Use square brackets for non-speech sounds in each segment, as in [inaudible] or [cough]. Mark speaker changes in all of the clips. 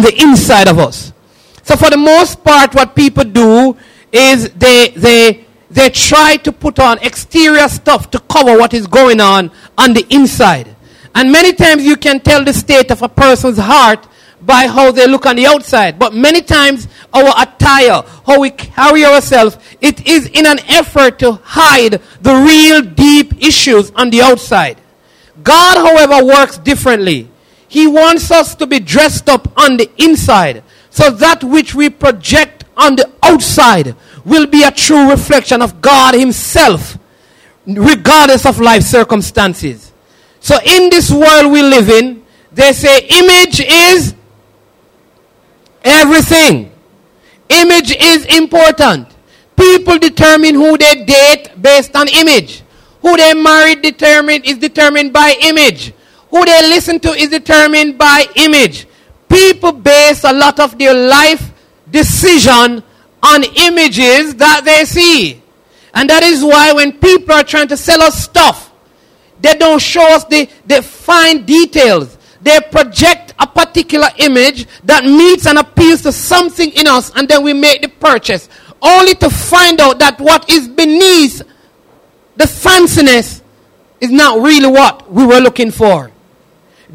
Speaker 1: on the inside of us. So for the most part, what people do is they, they, they try to put on exterior stuff to cover what is going on on the inside. And many times you can tell the state of a person's heart by how they look on the outside. But many times our attire, how we carry ourselves, it is in an effort to hide the real deep issues on the outside. God, however, works differently. He wants us to be dressed up on the inside. So that which we project on the outside will be a true reflection of God Himself, regardless of life circumstances. So in this world we live in, they say image is everything. Image is important. People determine who they date based on image. Who they marry determined is determined by image. Who they listen to is determined by image. People base a lot of their life decision on images that they see. And that is why when people are trying to sell us stuff, they don't show us the, the fine details. They project a particular image that meets and appeals to something in us, and then we make the purchase, only to find out that what is beneath the fanciness is not really what we were looking for.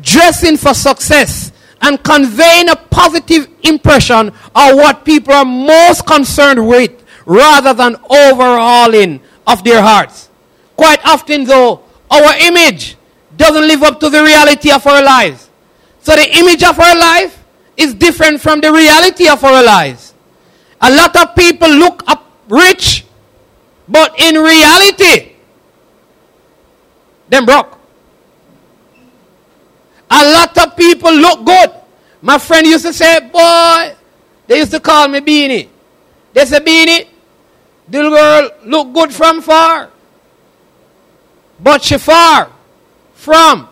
Speaker 1: Dressing for success and conveying a positive impression are what people are most concerned with rather than overhauling of their hearts. Quite often, though, our image doesn't live up to the reality of our lives. So the image of our life is different from the reality of our lives. A lot of people look up rich, but in reality, them broke. A lot of people look good. My friend used to say, boy, they used to call me Beanie. They said, Beanie, the girl look good from far. But she far from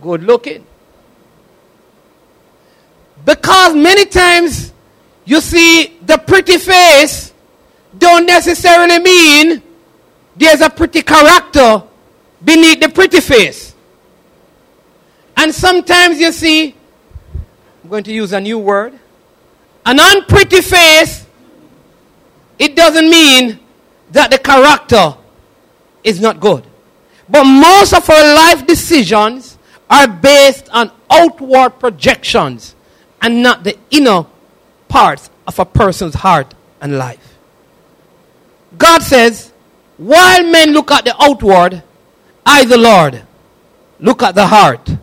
Speaker 1: good looking. Because many times you see the pretty face don't necessarily mean there's a pretty character beneath the pretty face. And sometimes you see, I'm going to use a new word, an unpretty face, it doesn't mean that the character is not good. But most of our life decisions are based on outward projections and not the inner parts of a person's heart and life. God says, while men look at the outward, I, the Lord, look at the heart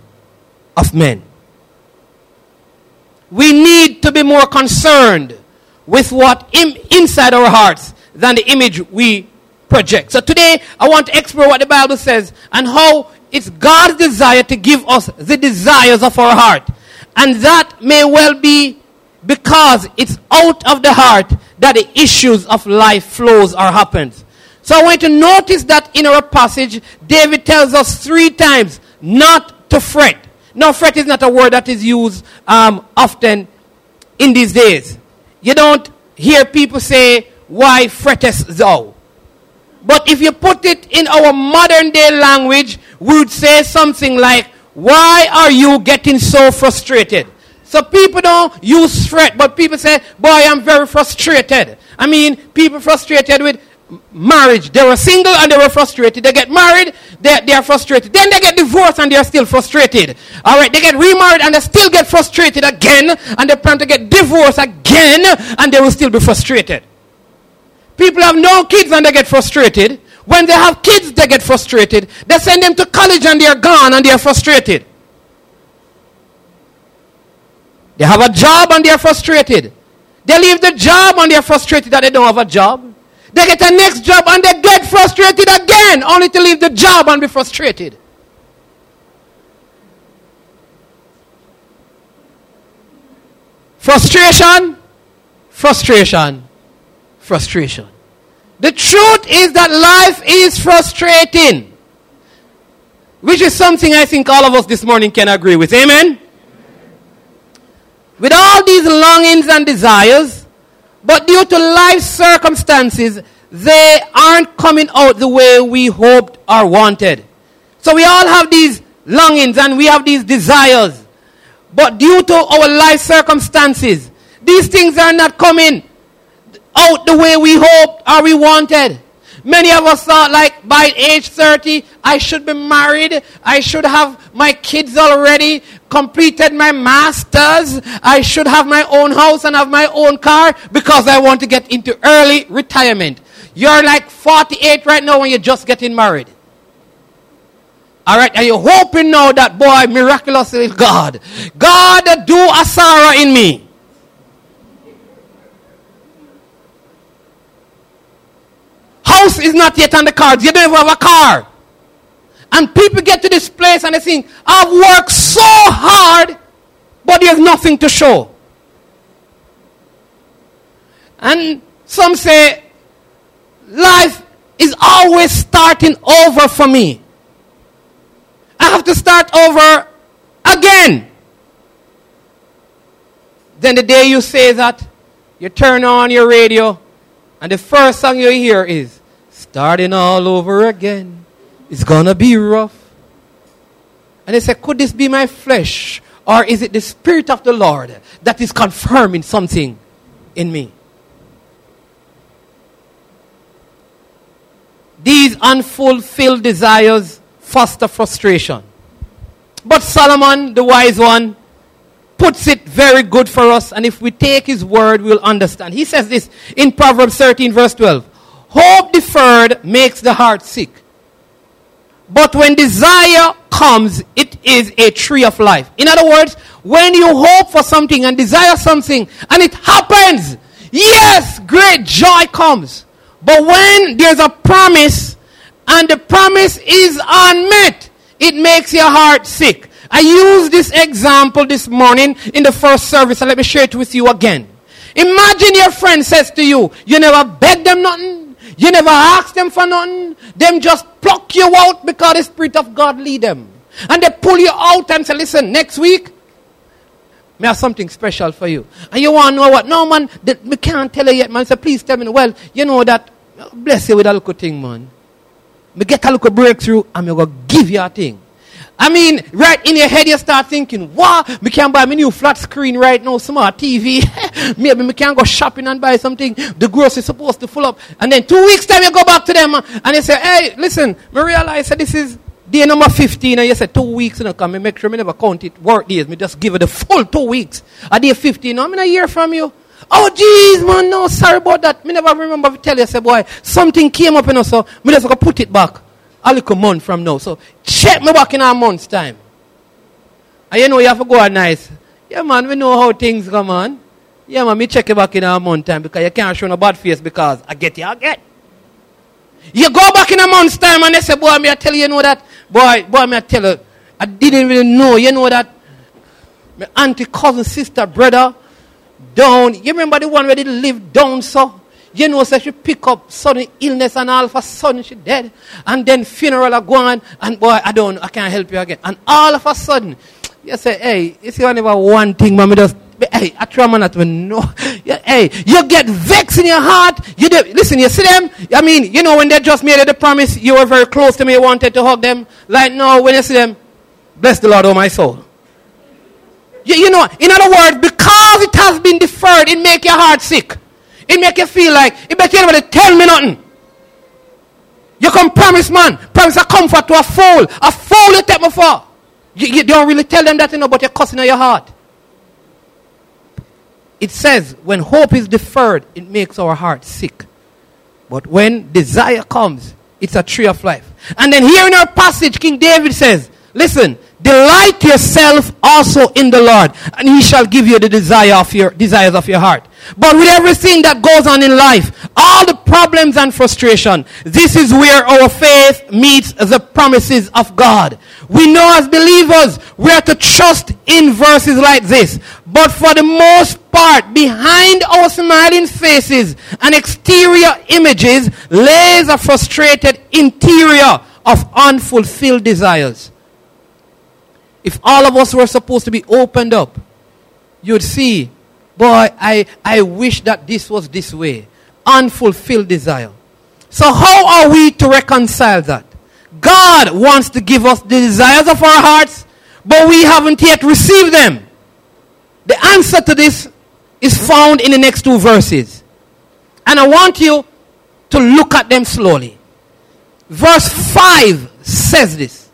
Speaker 1: of men. We need to be more concerned with what Im- inside our hearts than the image we project. So today I want to explore what the Bible says and how it's God's desire to give us the desires of our heart. And that may well be because it's out of the heart that the issues of life flows or happens. So I want you to notice that in our passage, David tells us three times not to fret. Now, fret is not a word that is used um, often in these days. You don't hear people say, Why frettest thou? But if you put it in our modern day language, we would say something like, Why are you getting so frustrated? So people don't use fret, but people say, Boy, I'm very frustrated. I mean, people frustrated with marriage. They were single and they were frustrated. They get married, they, they are frustrated. Then they get divorced and they are still frustrated. All right, they get remarried and they still get frustrated again, and they plan to get divorced again, and they will still be frustrated. People have no kids and they get frustrated. When they have kids, they get frustrated. They send them to college and they are gone and they are frustrated. They have a job and they are frustrated. They leave the job and they are frustrated that they don't have a job. They get a next job and they get frustrated again, only to leave the job and be frustrated. Frustration, frustration, frustration. The truth is that life is frustrating, which is something I think all of us this morning can agree with. Amen? With all these longings and desires, but due to life circumstances, they aren't coming out the way we hoped or wanted. So we all have these longings and we have these desires. But due to our life circumstances, these things are not coming out the way we hoped or we wanted. Many of us thought, like, by age 30, I should be married. I should have my kids already, completed my master's. I should have my own house and have my own car because I want to get into early retirement. You're like 48 right now when you're just getting married. All right, and you're hoping now that, boy, miraculously, God, God, do a Sarah in me. House is not yet on the cards. You don't even have a car. And people get to this place and they think, I've worked so hard, but there's nothing to show. And some say, life is always starting over for me. I have to start over again. Then the day you say that, you turn on your radio, and the first song you hear is starting all over again. It's gonna be rough. And they said, Could this be my flesh? Or is it the Spirit of the Lord that is confirming something in me? These unfulfilled desires foster frustration. But Solomon, the wise one, puts it very good for us. And if we take his word, we'll understand. He says this in Proverbs 13, verse 12 Hope deferred makes the heart sick. But when desire comes, it is a tree of life. In other words, when you hope for something and desire something and it happens, yes, great joy comes. But when there's a promise and the promise is unmet, it makes your heart sick. I used this example this morning in the first service, and let me share it with you again. Imagine your friend says to you, You never beg them nothing, you never ask them for nothing, them just pluck you out because the Spirit of God lead them. And they pull you out and say, Listen, next week, me have something special for you. And you want to know what? No, man, that, me can't tell you yet, man. So please tell me, well, you know that, bless you with a little thing, man. Me get a little breakthrough, and me go give you a thing. I mean, right in your head, you start thinking, wow, me can buy me new flat screen right now, smart TV. [laughs] Maybe me can go shopping and buy something. The grocery supposed to full up. And then two weeks time, you go back to them uh, and you say, hey, listen, me realize that this is day number 15 and you say two weeks, you know, come me make sure me never count it work days. Me just give it the full two weeks. A day 15, no, I'm not hear from you. Oh, jeez, man, no, sorry about that. Me never remember to tell you, say, boy, something came up, you know, so me just go put it back a little month from now. So check me back in a month's time. And you know you have to go a nice. Yeah, man, we know how things come on. Yeah, man, me check you back in a month time because you can't show no bad face because I get you, I get. You go back in a month's time and they say, boy, me I tell you, you know that, boy, boy, me I tell you, I didn't really know, you know that, my auntie, cousin, sister, brother, down, you remember the one where they live down so? You know, so she pick up sudden illness and all a sudden she dead. And then funeral are going and boy, I don't, I can't help you again. And all of a sudden, you say, hey, you see, never one thing, mommy just, hey, I try not to know. [laughs] Hey, you get vexed in your heart. You do, listen, you see them? I mean, you know, when they just made the promise, you were very close to me, you wanted to hug them. Like now, when you see them, bless the Lord, oh my soul. You, you know, in other words, because it has been deferred, it make your heart sick. It make you feel like, it better anybody tell me nothing. You can promise man, promise a comfort to a fool. A fool you take me for. You, you don't really tell them that, you know, but you're cussing in your heart. It says, when hope is deferred, it makes our heart sick. But when desire comes, it's a tree of life. And then here in our passage, King David says, listen, delight yourself also in the Lord, and he shall give you the desire of your desires of your heart. But with everything that goes on in life, all the problems and frustration, this is where our faith meets the promises of God. We know as believers, we are to trust in verses like this. But for the most part, behind our smiling faces and exterior images lays a frustrated interior of unfulfilled desires. If all of us were supposed to be opened up, you'd see Boy, I, I wish that this was this way. Unfulfilled desire. So, how are we to reconcile that? God wants to give us the desires of our hearts, but we haven't yet received them. The answer to this is found in the next two verses. And I want you to look at them slowly. Verse 5 says this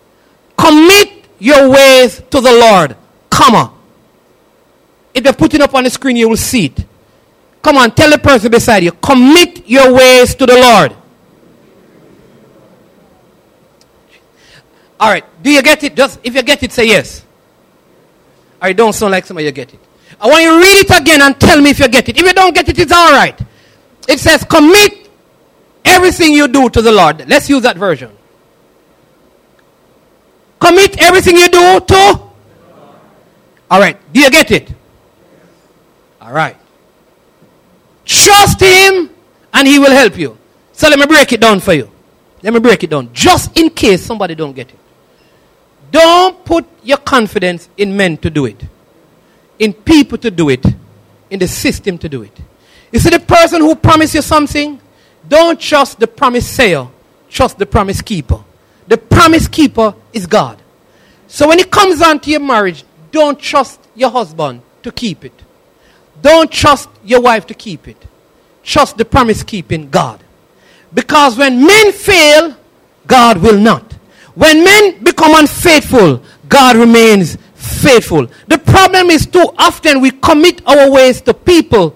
Speaker 1: Commit your ways to the Lord, comma. If they're putting up on the screen, you will see it. Come on, tell the person beside you, commit your ways to the Lord. All right, do you get it? Just if you get it, say yes. I don't sound like somebody you get it. I want you to read it again and tell me if you get it. If you don't get it, it's all right. It says, commit everything you do to the Lord. Let's use that version. Commit everything you do to. All right. Do you get it? All right. Trust Him and He will help you. So let me break it down for you. Let me break it down. Just in case somebody don't get it. Don't put your confidence in men to do it, in people to do it, in the system to do it. You see, the person who promised you something, don't trust the promise sayer, trust the promise keeper. The promise keeper is God. So when it comes on to your marriage, don't trust your husband to keep it. Don't trust your wife to keep it. Trust the promise keeping God. Because when men fail, God will not. When men become unfaithful, God remains faithful. The problem is too often we commit our ways to people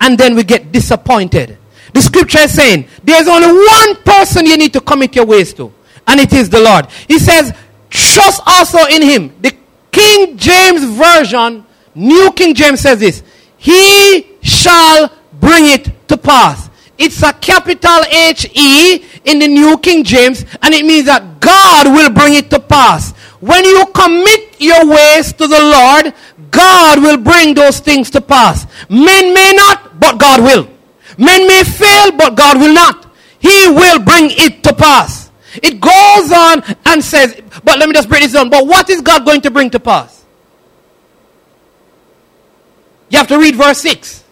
Speaker 1: and then we get disappointed. The scripture is saying there's only one person you need to commit your ways to, and it is the Lord. He says, trust also in him. The King James Version, New King James says this He shall bring it to pass. It's a capital H E in the New King James, and it means that God will bring it to pass. When you commit your ways to the Lord, God will bring those things to pass. Men may not, but God will. Men may fail, but God will not. He will bring it to pass. It goes on and says, but let me just break this down. But what is God going to bring to pass? You have to read verse 6.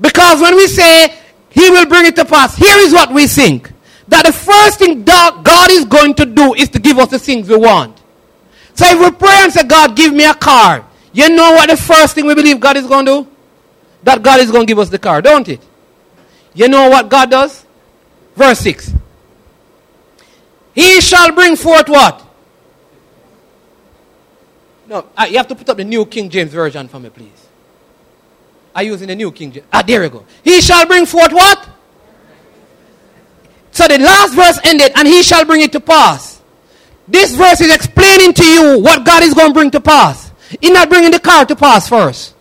Speaker 1: Because when we say he will bring it to pass. Here is what we think. That the first thing that God is going to do is to give us the things we want. So if we pray and say, God, give me a car, you know what the first thing we believe God is going to do? That God is going to give us the car, don't it? You know what God does? Verse 6. He shall bring forth what? No, uh, you have to put up the New King James Version for me, please. I use in the New King James. Ah, there we go. He shall bring forth what? So the last verse ended, and he shall bring it to pass. This verse is explaining to you what God is going to bring to pass. He's not bringing the car to pass first.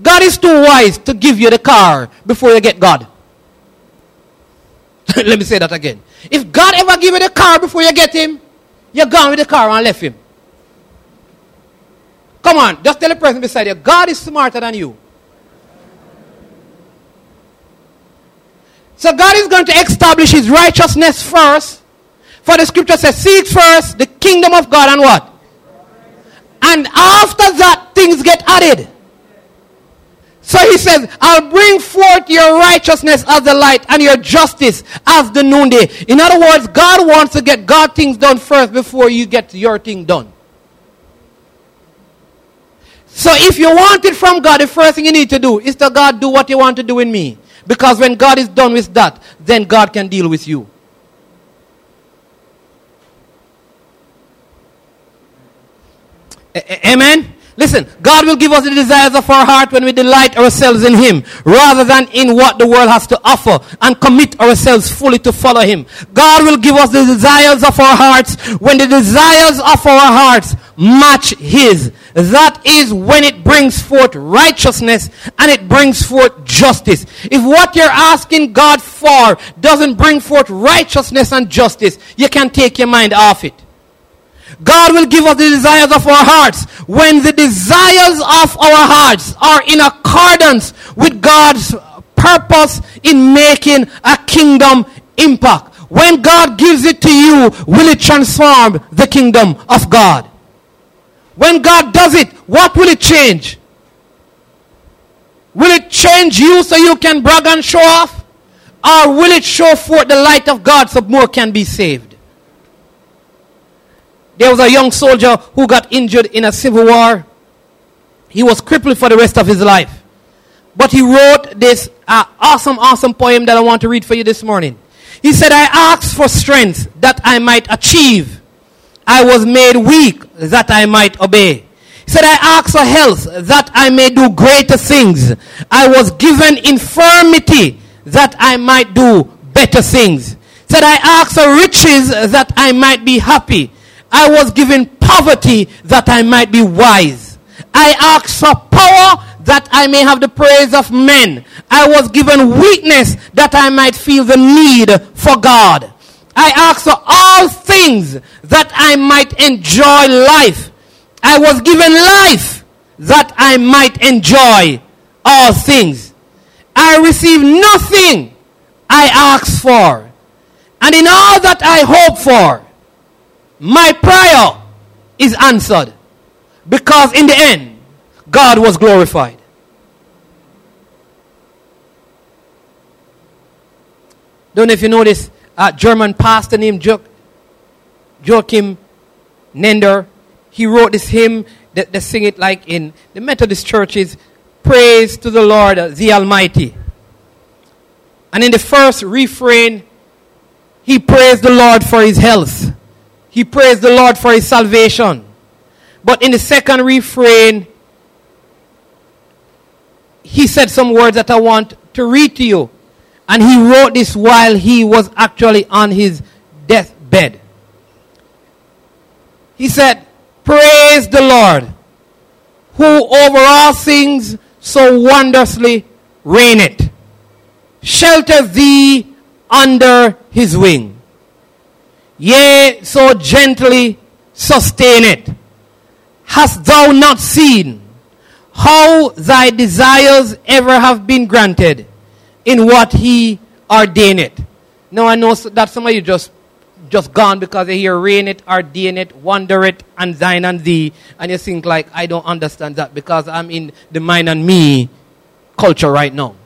Speaker 1: God is too wise to give you the car before you get God. [laughs] Let me say that again. If God ever give you the car before you get him, you're gone with the car and left him. Come on, just tell the person beside you, God is smarter than you. So God is going to establish his righteousness first. For the scripture says, seek first the kingdom of God and what? And after that, things get added. So he says, I'll bring forth your righteousness as the light and your justice as the noonday. In other words, God wants to get God things done first before you get your thing done. So if you want it from God, the first thing you need to do is to God do what you want to do in me. Because when God is done with that, then God can deal with you. A- Amen? Listen, God will give us the desires of our heart when we delight ourselves in Him rather than in what the world has to offer and commit ourselves fully to follow Him. God will give us the desires of our hearts when the desires of our hearts match His. That is when it brings forth righteousness and it brings forth justice. If what you're asking God for doesn't bring forth righteousness and justice, you can take your mind off it. God will give us the desires of our hearts when the desires of our hearts are in accordance with God's purpose in making a kingdom impact. When God gives it to you, will it transform the kingdom of God? When God does it, what will it change? Will it change you so you can brag and show off? Or will it show forth the light of God so more can be saved? There was a young soldier who got injured in a civil war. he was crippled for the rest of his life. But he wrote this uh, awesome, awesome poem that I want to read for you this morning. He said, I asked for strength that I might achieve. I was made weak that I might obey. He said, I asked for health that I may do greater things. I was given infirmity that I might do better things. He said, I asked for riches that I might be happy. I was given poverty that I might be wise. I asked for power that I may have the praise of men. I was given weakness that I might feel the need for God. I asked for all things that I might enjoy life. I was given life that I might enjoy all things. I received nothing I asked for. And in all that I hope for, my prayer is answered. Because in the end, God was glorified. Don't know if you know this German pastor named jo- Joachim Neander. He wrote this hymn that they sing it like in the Methodist churches Praise to the Lord, the Almighty. And in the first refrain, he praised the Lord for his health. He praised the Lord for his salvation. But in the second refrain, he said some words that I want to read to you. And he wrote this while he was actually on his deathbed. He said, Praise the Lord, who over all things so wondrously reigneth. Shelter thee under his wing. Yea, so gently sustain it. Hast thou not seen how thy desires ever have been granted in what he ordained it? Now I know that some of you just just gone because they hear reign it, ordain it, wonder it, and thine and thee, and you think like I don't understand that because I'm in the mine and me culture right now.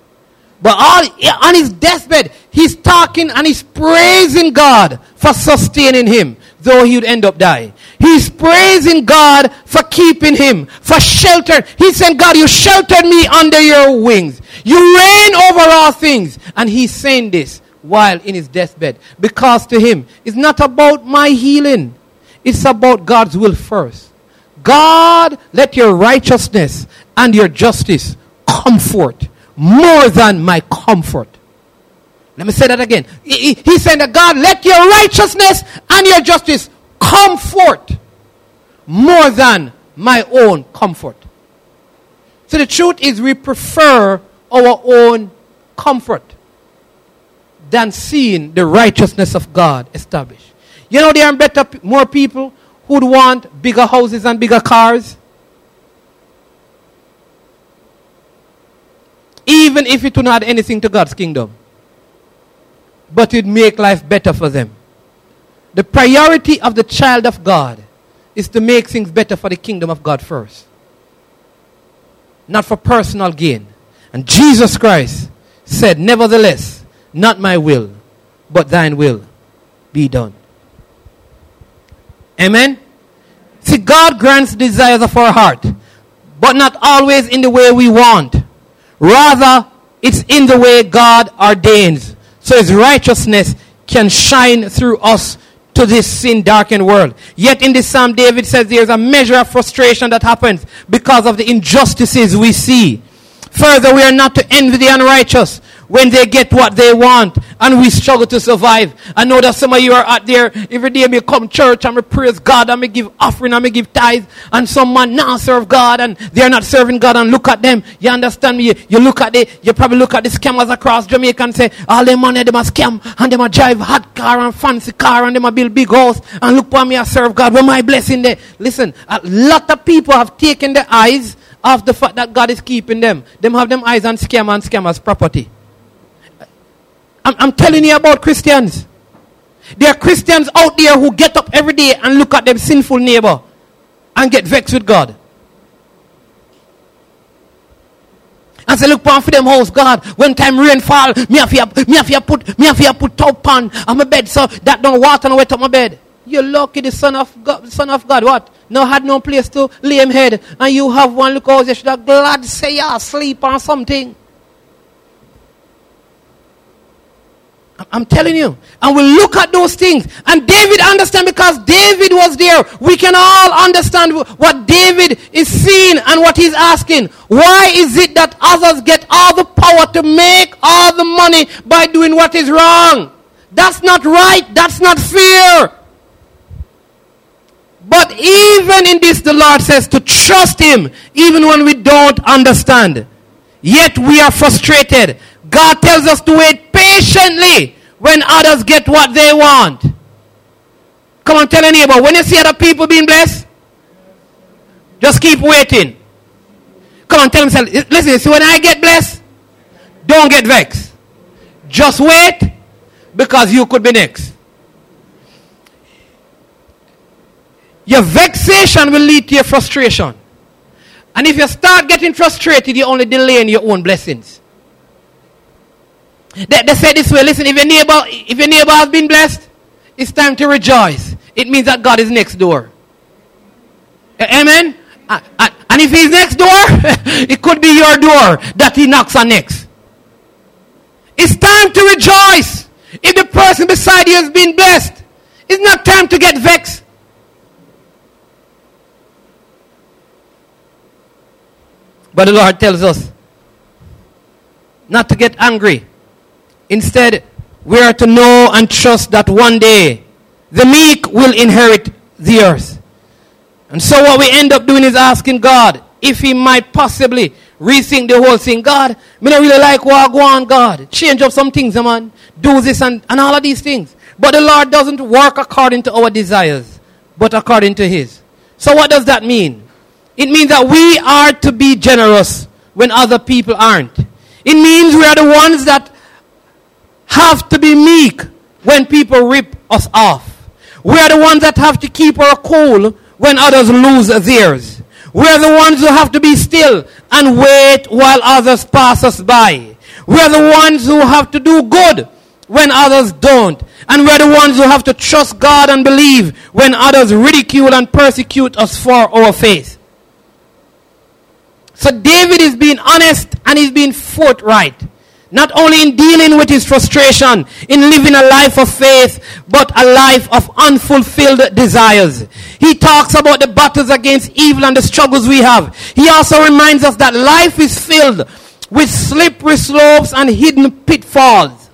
Speaker 1: But all, on his deathbed, he's talking and he's praising God for sustaining him, though he would end up dying. He's praising God for keeping him, for shelter. He said, God, you sheltered me under your wings. You reign over all things. And he's saying this while in his deathbed. Because to him, it's not about my healing. It's about God's will first. God, let your righteousness and your justice comfort more than my comfort. Let me say that again. He, he said that God, let your righteousness and your justice comfort more than my own comfort. So the truth is, we prefer our own comfort than seeing the righteousness of God established. You know, there are better, more people who'd want bigger houses and bigger cars. Even if it would not add anything to God's kingdom. But it make life better for them. The priority of the child of God is to make things better for the kingdom of God first. Not for personal gain. And Jesus Christ said, Nevertheless, not my will, but thine will be done. Amen? See, God grants desires of our heart, but not always in the way we want. Rather, it's in the way God ordains. So his righteousness can shine through us to this sin darkened world. Yet in this psalm, David says there's a measure of frustration that happens because of the injustices we see. Further, we are not to envy the unrighteous when they get what they want and we struggle to survive. I know that some of you are out there every day me come church and me praise God and me give offering and me give tithe and some man now serve God and they are not serving God and look at them. You understand me? You, you look at it, you probably look at the scammers across Jamaica and say, all them money them a scam and them a drive hot car and fancy car and them a build big house and look for me I serve God. Where my blessing there? Listen, a lot of people have taken their eyes off the fact that God is keeping them. Them have them eyes on scam and scammers property. I'm, I'm telling you about Christians. There are Christians out there who get up every day and look at them sinful neighbor and get vexed with God. And say, look pan for them house, God. When time rain fall, me have to, me have to put, me have to put top pan on my bed so that don't water no wet up my bed. You're lucky the son of God, son of God, what? No had no place to lay him head. And you have one look out, you should have glad say you asleep on something. I'm telling you. And we look at those things. And David understand because David was there. We can all understand what David is seeing and what he's asking. Why is it that others get all the power to make all the money by doing what is wrong? That's not right. That's not fair. But even in this, the Lord says to trust Him, even when we don't understand. Yet we are frustrated. God tells us to wait patiently when others get what they want. Come on, tell a neighbor. When you see other people being blessed, just keep waiting. Come on, tell them, listen, see when I get blessed, don't get vexed. Just wait because you could be next. Your vexation will lead to your frustration. And if you start getting frustrated, you're only delaying your own blessings. They, they say this way, listen, if your neighbor, if your neighbor has been blessed, it's time to rejoice. It means that God is next door. Amen? And if he's next door, [laughs] it could be your door that he knocks on next. It's time to rejoice. If the person beside you has been blessed, it's not time to get vexed. But the Lord tells us not to get angry. Instead, we are to know and trust that one day the meek will inherit the earth. And so what we end up doing is asking God if he might possibly rethink the whole thing. God, me don't really like what I go on, God. Change up some things, man. Do this and, and all of these things. But the Lord doesn't work according to our desires, but according to his. So what does that mean? It means that we are to be generous when other people aren't. It means we are the ones that have to be meek when people rip us off. We are the ones that have to keep our cool when others lose theirs. We are the ones who have to be still and wait while others pass us by. We are the ones who have to do good when others don't. And we're the ones who have to trust God and believe when others ridicule and persecute us for our faith. So David is being honest and he's being forthright. Not only in dealing with his frustration, in living a life of faith, but a life of unfulfilled desires. He talks about the battles against evil and the struggles we have. He also reminds us that life is filled with slippery slopes and hidden pitfalls.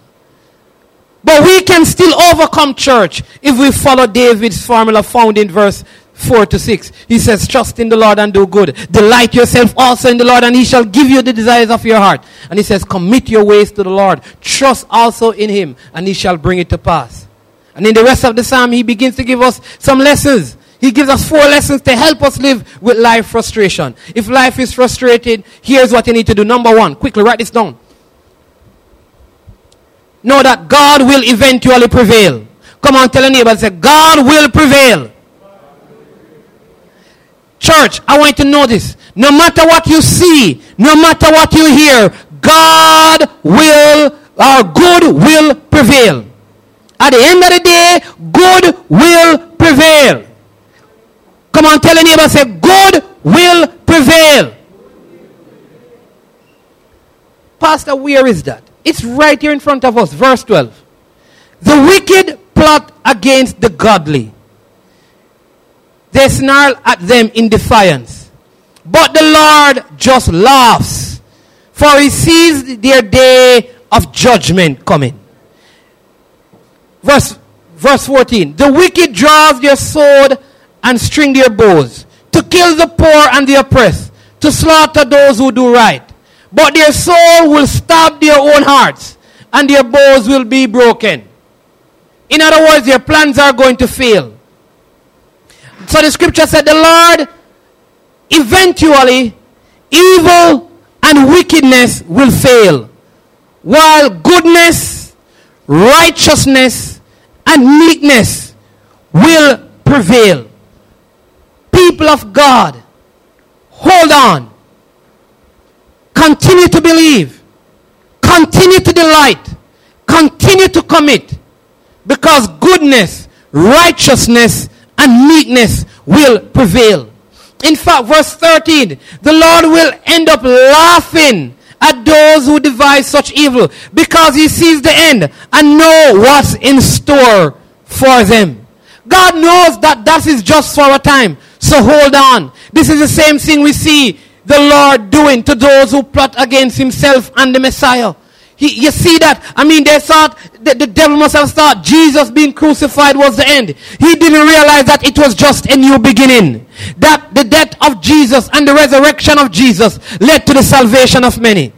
Speaker 1: But we can still overcome church if we follow David's formula found in verse 4 to 6. He says, Trust in the Lord and do good. Delight yourself also in the Lord, and he shall give you the desires of your heart. And he says, Commit your ways to the Lord. Trust also in him, and he shall bring it to pass. And in the rest of the psalm, he begins to give us some lessons. He gives us four lessons to help us live with life frustration. If life is frustrated, here's what you need to do. Number one, quickly write this down. Know that God will eventually prevail. Come on, tell a neighbor, say, God will prevail. Church, I want you to know this. No matter what you see, no matter what you hear, God will, our good will prevail. At the end of the day, good will prevail. Come on, tell a neighbor, say, good will prevail. Pastor, where is that? It's right here in front of us, verse 12. The wicked plot against the godly they snarl at them in defiance. But the Lord just laughs, for he sees their day of judgment coming. Verse, verse 14. The wicked draws their sword and string their bows to kill the poor and the oppressed, to slaughter those who do right. But their soul will stab their own hearts, and their bows will be broken. In other words, their plans are going to fail. So the scripture said, the Lord eventually evil and wickedness will fail, while goodness, righteousness, and meekness will prevail. People of God, hold on. Continue to believe. Continue to delight. Continue to commit. Because goodness, righteousness, and meekness will prevail. In fact, verse 13, the Lord will end up laughing at those who devise such evil because he sees the end and know what's in store for them. God knows that that is just for a time. So hold on. This is the same thing we see the Lord doing to those who plot against himself and the Messiah. He, you see that? I mean, they thought that the devil must have thought Jesus being crucified was the end. He didn't realize that it was just a new beginning. That the death of Jesus and the resurrection of Jesus led to the salvation of many.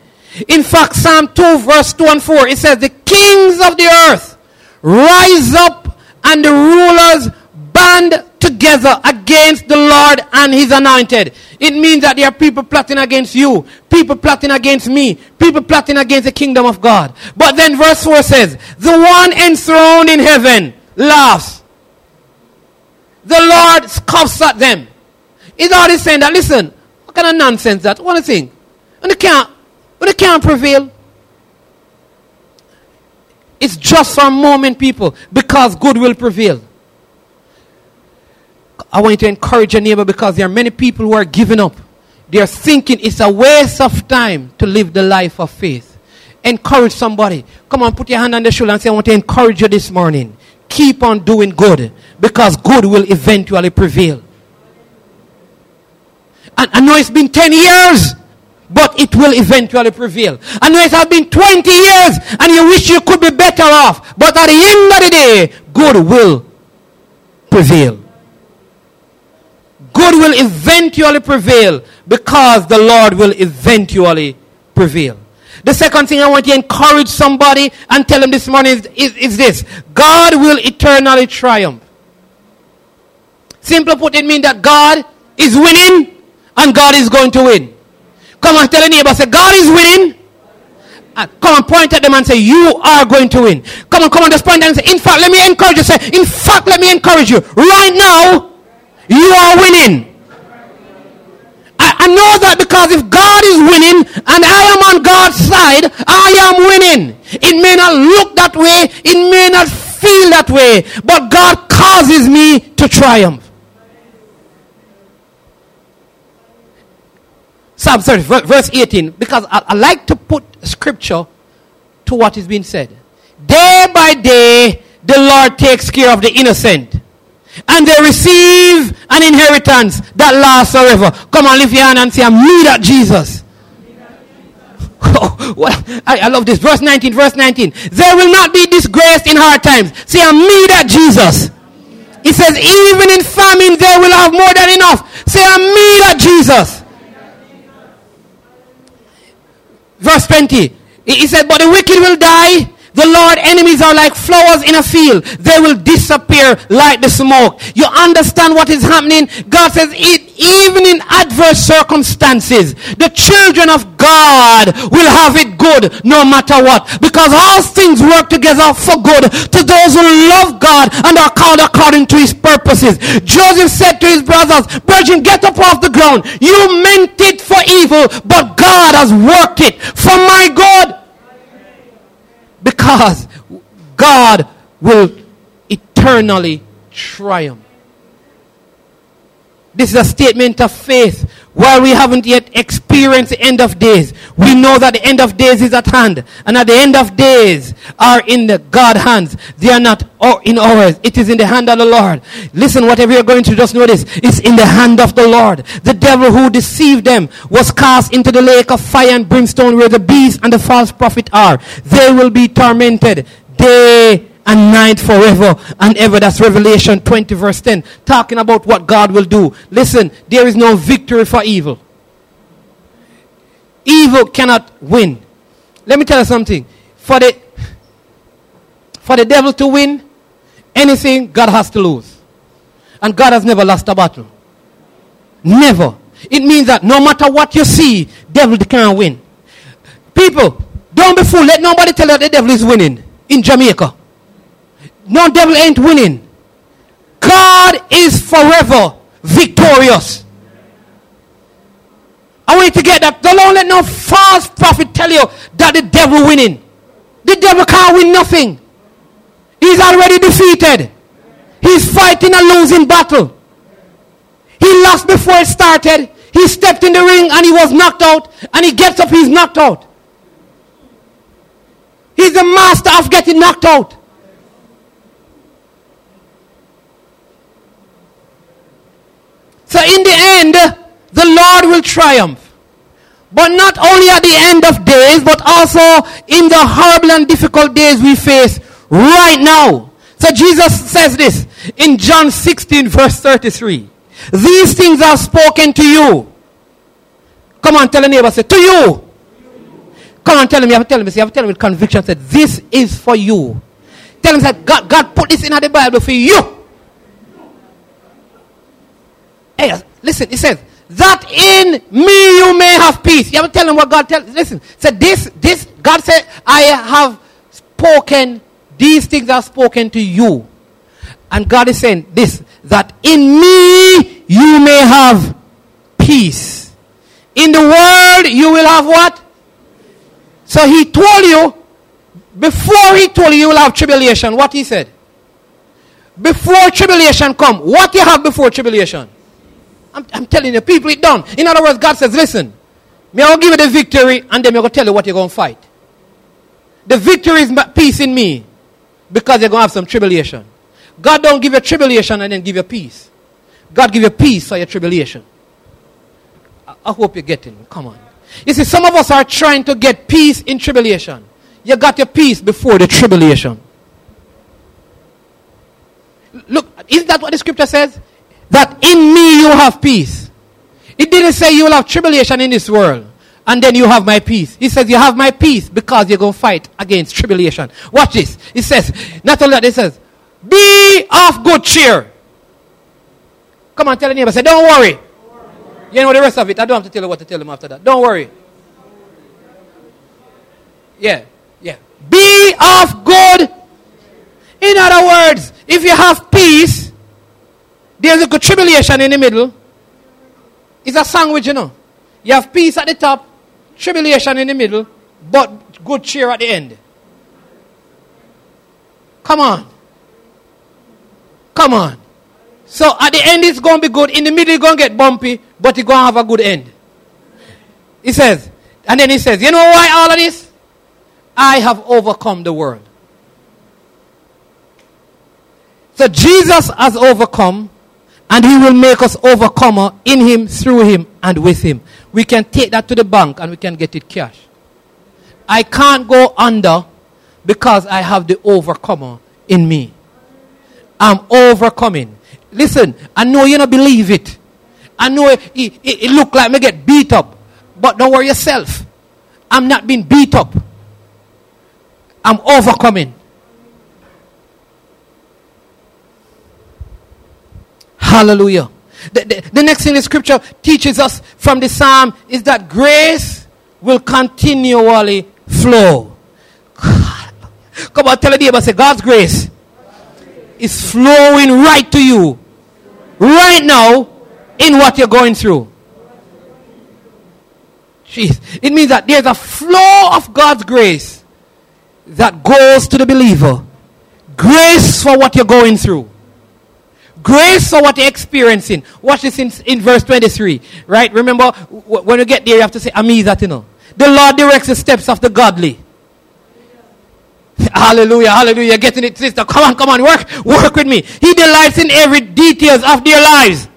Speaker 1: In fact, Psalm 2 verse 2 and 4, it says, the kings of the earth rise up and the rulers band together against the Lord and his anointed. It means that there are people plotting against you, people plotting against me, people plotting against the kingdom of God. But then verse 4 says, the one enthroned in heaven laughs. The Lord scoffs at them. He's already saying that, listen, what kind of nonsense that? What you think? When they can't, when they can't prevail. It's just for a moment, people, because good will prevail. I want you to encourage your neighbor because there are many people who are giving up. They are thinking it's a waste of time to live the life of faith. Encourage somebody. Come on, put your hand on the shoulder and say, I want to encourage you this morning. Keep on doing good because good will eventually prevail. And I know it's been 10 years, but it will eventually prevail. I know it has been 20 years and you wish you could be better off, but at the end of the day, good will prevail good will eventually prevail because the Lord will eventually prevail. The second thing I want to encourage somebody and tell them this morning is, is, is this God will eternally triumph. Simply put, it means that God is winning and God is going to win. Come on, tell a neighbor, say, God is winning. Uh, come on, point at them and say, You are going to win. Come on, come on, just point and say, In fact, let me encourage you. Say, In fact, let me encourage you. Right now, you are winning. I, I know that because if God is winning and I am on God's side, I am winning. It may not look that way, it may not feel that way, but God causes me to triumph. Psalm 30, verse 18, because I, I like to put scripture to what is being said. Day by day, the Lord takes care of the innocent and they receive an inheritance that lasts forever. Come on, lift your hand and say, I'm me that Jesus. [laughs] Oh, I, I, love this. Verse 19, verse 19. There will not be disgrace in hard times. Say, I'm me that Jesus. He says, even in famine, they will have more than enough. Say, I'm me that Jesus. Verse 20. He said, but the wicked will die the Lord enemies are like flowers in a field. They will disappear like the smoke. You understand what is happening? God says even in adverse circumstances, the children of God will have it good no matter what. Because all things work together for good to those who love God and are called according to his purposes. Joseph said to his brothers, Brethren, get up off the ground. You meant it for evil, but God has worked it for my good because God will eternally triumph. This is a statement of faith. While we haven't yet experienced the end of days, we know that the end of days is at hand. And at the end of days are in the God hands. They are not in ours. It is in the hand of the Lord. Listen, whatever you're going to just this. It's in the hand of the Lord. The devil who deceived them was cast into the lake of fire and brimstone where the beast and the false prophet are. They will be tormented day and night forever and ever. That's Revelation 20 verse 10. Talking about what God will do. Listen, there is no victory for evil. Evil cannot win. Let me tell you something. For the, for the devil to win anything, God has to lose. And God has never lost a battle. Never. It means that no matter what you see, devil can't win. People, don't be fooled. Let nobody tell you that the devil is winning in Jamaica. No devil ain't winning. God is forever victorious. I want you to get that. Don't let no false prophet tell you that the devil winning. The devil can't win nothing. He's already defeated. He's fighting a losing battle. He lost before it started. He stepped in the ring and he was knocked out. And he gets up, he's knocked out. He's the master of getting knocked out. So in the end, the Lord will triumph. But not only at the end of days, but also in the horrible and difficult days we face right now. So Jesus says this in John 16 verse 33. These things are spoken to you. Come on, tell a neighbor, say, to you. Come on, tell him, you have to tell him, you have to tell him with conviction, say, this is for you. Tell him that God, God put this in the Bible for you. Hey, listen, he says, that in me you may have peace. You to tell him what God tells. Listen, said this, this, God said, I have spoken, these things are spoken to you. And God is saying this, that in me you may have peace. In the world you will have what? So he told you, before he told you you will have tribulation, what he said? Before tribulation come, what you have before tribulation? I'm, I'm telling you, people it done. In other words, God says, listen, me I will give you the victory and then me I will tell you what you're going to fight. The victory is peace in me because you're going to have some tribulation. God don't give you tribulation and then give you peace. God give you peace for your tribulation. I, I hope you're getting. Come on. You see, some of us are trying to get peace in tribulation. You got your peace before the tribulation. Look, isn't that what the scripture says? That in me you have peace. It didn't say you will have tribulation in this world and then you have my peace. He says you have my peace because you're going to fight against tribulation. Watch this. He says, not only that, he says, be of good cheer. Come on, tell the neighbor, say, don't worry. You know the rest of it. I don't have to tell you what to tell him after that. Don't worry. Yeah, yeah. Be of good. In other words, if you have peace, there's a good tribulation in the middle. It's a sandwich, you know. You have peace at the top, tribulation in the middle, but good cheer at the end. Come on. Come on. So at the end it's going to be good. In the middle it's going to get bumpy, but it's going to have a good end. He says, and then he says, you know why all of this? I have overcome the world. So Jesus has overcome and he will make us overcomer in him, through him, and with him. We can take that to the bank and we can get it cash. I can't go under because I have the overcomer in me. I'm overcoming. Listen, I know you don't believe it. I know it, it, it, look like me get beat up. But don't worry yourself. I'm not being beat up. I'm overcoming. Hallelujah. The, the, the, next thing the scripture teaches us from the psalm is that grace will continually flow. Come on, tell the neighbor, say, God's grace is flowing right to you right now in what you're going through. Jeez. It means that there's a flow of God's grace that goes to the believer. Grace for what you're going through. Grace for what you're experiencing. Watch this in, in verse 23. Right? Remember, when you get there, you have to say, Amiza, you know. The Lord directs the steps of the godly. Hallelujah, hallelujah. Getting it, sister. Come on, come on, work, work with me. He delights in every details of their lives.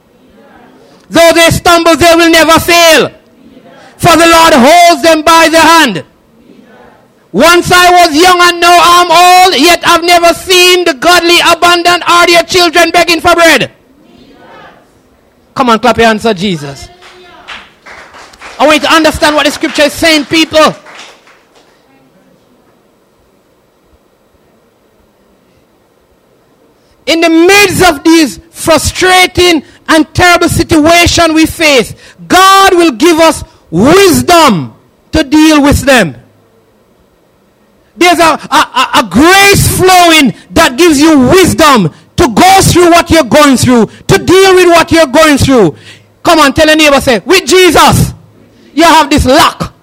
Speaker 1: Though they stumble, they will never fail. For the Lord holds them by the hand. Once I was young and now I'm old, yet I've never seen the godly abandoned or their children begging for bread. Come on, clap your hands Jesus. I want you to understand what the scripture is saying, people. In the midst of these frustrating and terrible situation we face, God will give us wisdom to deal with them. There's a, a, a grace flowing that gives you wisdom to go through what you're going through, to deal with what you're going through. Come on, tell a neighbor, say, with Jesus, you have this luck.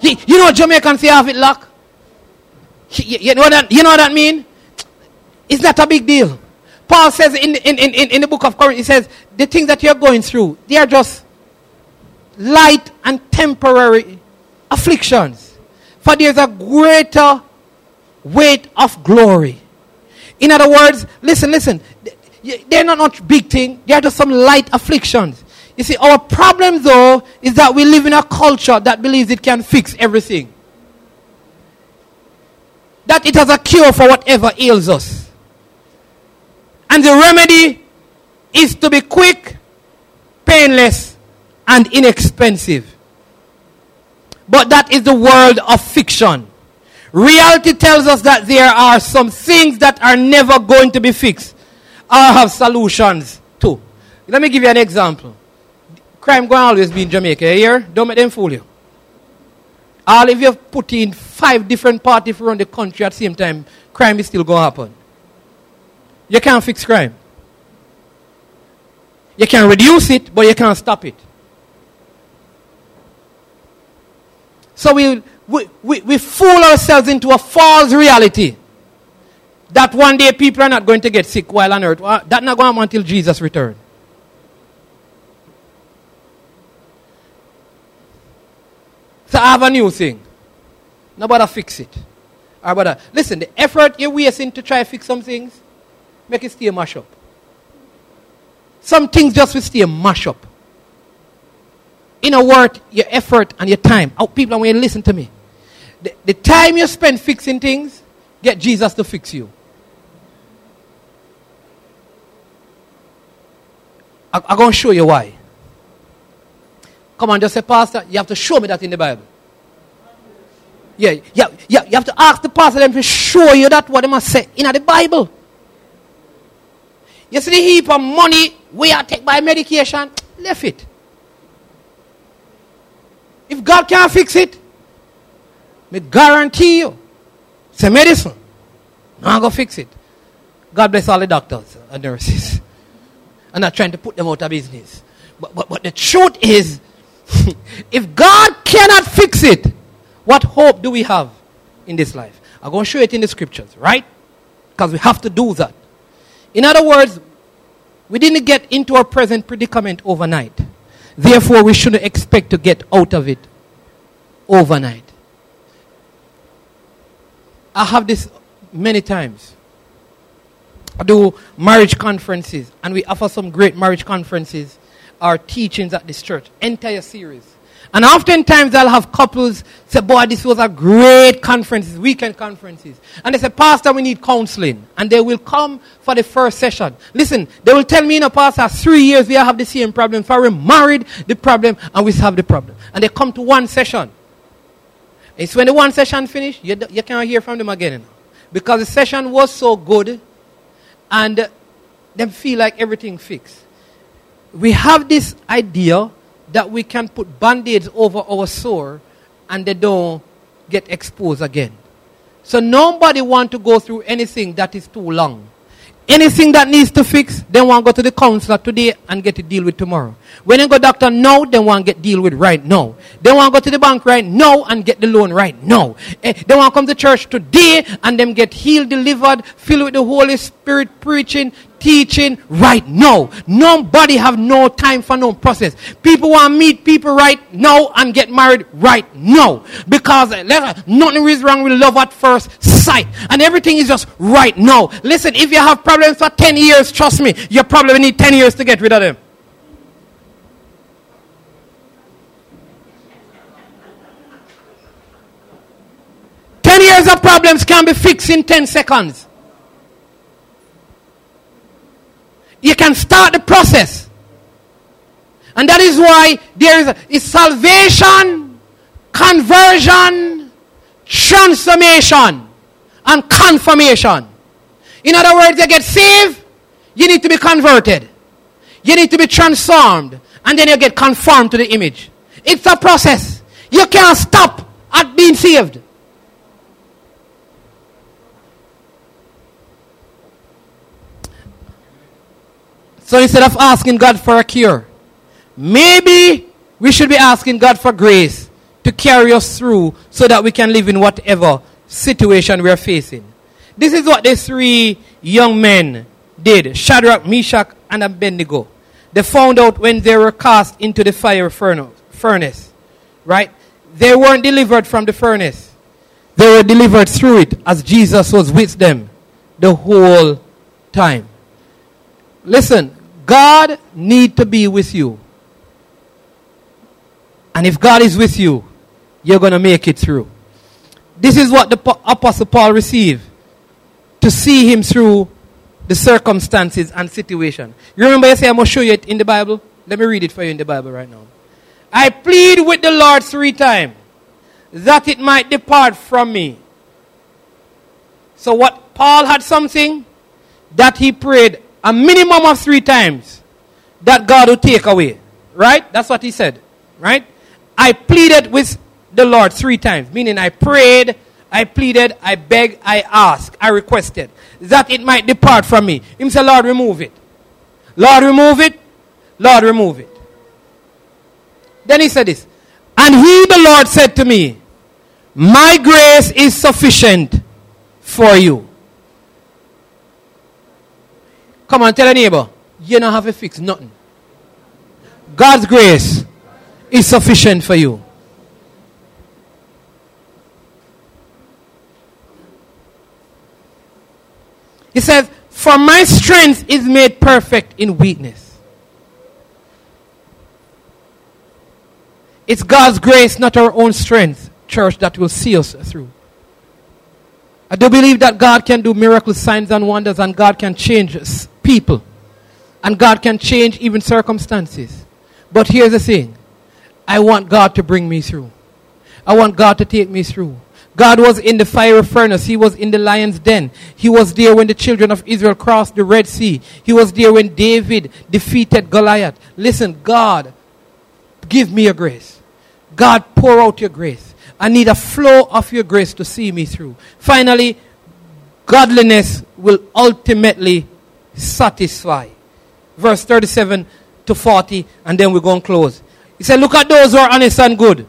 Speaker 1: You know what Jamaicans say have it luck? You know, that, you know what that mean? It's not a big deal. Paul says in, in, in, in the book of Corinth, he says, the things that you're going through, they are just light and temporary afflictions. For there's a greater weight of glory. In other words, listen, listen. They're not much big thing. They are just some light afflictions. You see, our problem though is that we live in a culture that believes it can fix everything. That it has a cure for whatever ails us. And the remedy is to be quick, painless, and inexpensive. But that is the world of fiction. Reality tells us that there are some things that are never going to be fixed. I have solutions too. Let me give you an example. Crime going always be in Jamaica. Here, don't make them fool you. All if you put in five different parties around the country at the same time, crime is still going to happen. You can't fix crime. You can reduce it, but you can't stop it. So we we, we, we fool ourselves into a false reality that one day people are not going to get sick while on earth. Uh, That's not going to until Jesus returns. So I have a new thing. Nobody fix it. Or brother, listen, the effort you're wasting to try to fix some things, make it stay mash up. Some things just will stay mash up. In a word, your effort and your time. Oh, people, when you listen to me, the, the time you spend fixing things, get Jesus to fix you. I'm going to show you why. Come on, just say, Pastor, you have to show me that in the Bible. Yeah, yeah, yeah. You have to ask the pastor them to show you that what they must say in the Bible. You see the heap of money we are take by medication, left it. If God can't fix it, me guarantee you, it's a medicine. I'm going to fix it. God bless all the doctors and nurses. I'm not trying to put them out of business. But, but, but the truth is, [laughs] if God cannot fix it, what hope do we have in this life? I'm going to show it in the scriptures, right? Because we have to do that. In other words, we didn't get into our present predicament overnight. Therefore, we shouldn't expect to get out of it overnight. I have this many times. I do marriage conferences, and we offer some great marriage conferences, our teachings at this church, entire series. And oftentimes I'll have couples say, boy, this was a great conference, weekend conferences. And they say, Pastor, we need counseling. And they will come for the first session. Listen, they will tell me, you know, Pastor, three years we have the same problem. For we married, the problem, and we have the problem. And they come to one session. It's when the one session finished, you, you can't hear from them again. Because the session was so good, and they feel like everything fixed. We have this idea that we can put band-aids over our sore and they don't get exposed again. So nobody want to go through anything that is too long. Anything that needs to fix, they want to go to the counselor today and get it deal with tomorrow. When they go doctor now, they want to get deal with right now. They want to go to the bank right now and get the loan right now. Eh, they want to come to church today and them get healed, delivered, filled with the Holy Spirit, preaching, teaching right now. Nobody have no time for no process. People want to meet people right now and get married right now. Because uh, uh, nothing is wrong with love at first sight. And everything is just right now. Listen, if you have problems for 10 years, trust me, you probably need 10 years to get rid of them. Ten years of problems can be fixed in 10 seconds. You can start the process. And that is why there is, is salvation, conversion, transformation, and confirmation. In other words, you get saved, you need to be converted. You need to be transformed. And then you get conformed to the image. It's a process. You can't stop at being saved. So instead of asking God for a cure, maybe we should be asking God for grace to carry us through so that we can live in whatever situation we are facing. This is what the three young men did. Shadrach, Meshach, and Abednego. They found out when they were cast into the fire furnace. Right? They weren't delivered from the furnace. They were delivered through it as Jesus was with them the whole time. Listen, God need to be with you. And if God is with you, you're going to make it through. This is what the Apostle Paul received to see him through the circumstances and situation. You remember I say I'm going to show you it in the Bible? Let me read it for you in the Bible right now. I plead with the Lord three times that it might depart from me. So what Paul had something that he prayed a minimum of three times that God would take away. Right? That's what he said. Right? I pleaded with the Lord three times, meaning I prayed, I pleaded, I begged, I asked, I requested that it might depart from me. Him say, Lord, remove it. Lord, remove it. Lord, remove it. Then he said this. And he, the Lord, said to me, My grace is sufficient for you. Come on, tell a neighbor, you don't have to fix nothing. God's grace is sufficient for you. He says, For my strength is made perfect in weakness. It's God's grace, not our own strength, church, that will see us through. I do believe that God can do miracles, signs, and wonders, and God can change people. And God can change even circumstances. But here's the thing I want God to bring me through. I want God to take me through. God was in the fiery furnace. He was in the lion's den. He was there when the children of Israel crossed the Red Sea. He was there when David defeated Goliath. Listen, God, give me your grace. God, pour out your grace. I need a flow of your grace to see me through. Finally, godliness will ultimately satisfy. Verse 37 to 40, and then we're going to close. He said, Look at those who are honest and good.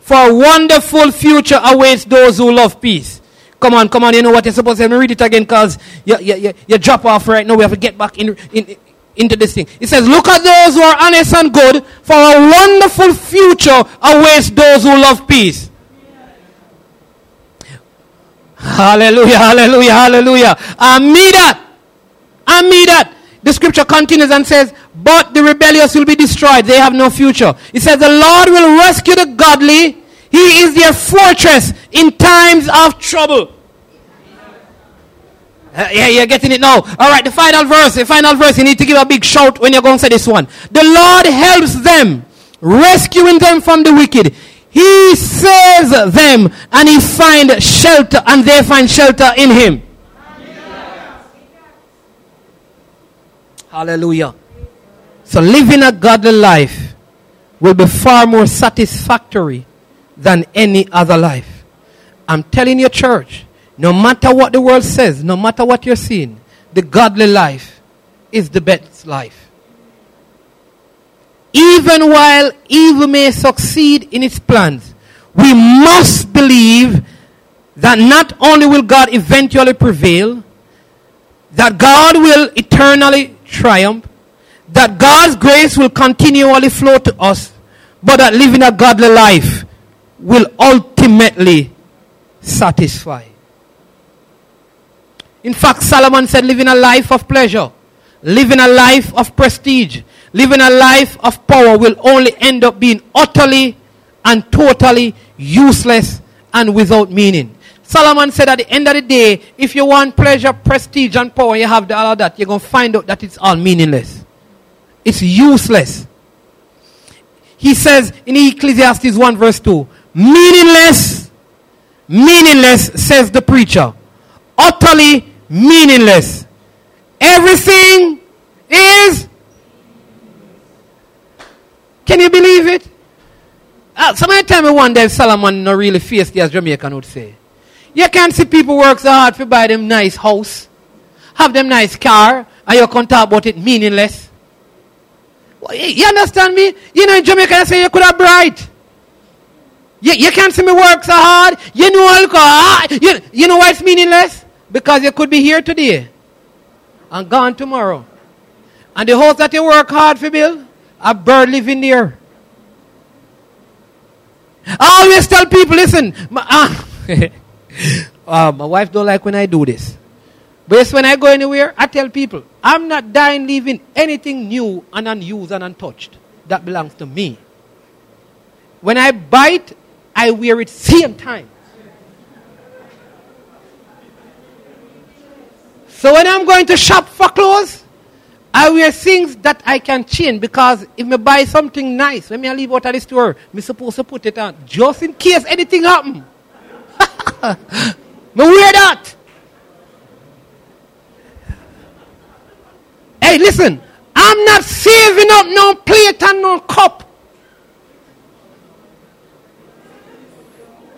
Speaker 1: For a wonderful future awaits those who love peace. Come on, come on, you know what you're supposed to say. Let me read it again because you, you, you, you drop off right now. We have to get back in, in, into this thing. It says, Look at those who are honest and good, for a wonderful future awaits those who love peace. Hallelujah, hallelujah, hallelujah. I I mean that. The scripture continues and says, But the rebellious will be destroyed. They have no future. It says, The Lord will rescue the godly. He is their fortress in times of trouble. Uh, yeah, you're getting it now. All right, the final verse. The final verse. You need to give a big shout when you're going to say this one. The Lord helps them, rescuing them from the wicked. He saves them, and he find shelter, and they find shelter in him. Hallelujah. So living a godly life will be far more satisfactory than any other life. I'm telling you, church, no matter what the world says, no matter what you're seeing, the godly life is the best life. Even while evil may succeed in its plans, we must believe that not only will God eventually prevail, that God will eternally triumph, that God's grace will continually flow to us, but that living a godly life will ultimately satisfy. In fact, Solomon said, living a life of pleasure, living a life of prestige, living a life of power will only end up being utterly and totally useless and without meaning. Solomon said at the end of the day, if you want pleasure, prestige, and power, you have all of that, you're going to find out that it's all meaningless. It's useless. He says in Ecclesiastes 1 verse 2, meaningless, meaningless, says the preacher. Utterly meaningless. Everything is. Can you believe it? Uh, somebody tell me one day if Solomon not really feisty as Jamaican would say. You can't see people work so hard to buy them nice house, have them nice car, and you can't talk about it meaningless. You understand me? You know in Jamaica I say you could have bright. You, you can't see me work so hard. You know ah, you, you know why it's meaningless? Because you could be here today. and gone tomorrow. And the house that you work hard for build, a bird living there. I always tell people, listen, my, [laughs] uh, uh, my wife don't like when I do this. But yes, when I go anywhere, I tell people, I'm not dying leaving anything new and unused and untouched. That belongs to me. When I buy it, I wear it same time. So when I'm going to shop for clothes, I wear things that I can change because if I buy something nice, when I leave out of the store, I'm supposed to put it on just in case anything happen. I wear that. Hey, listen, I'm not saving up no plate and no cup.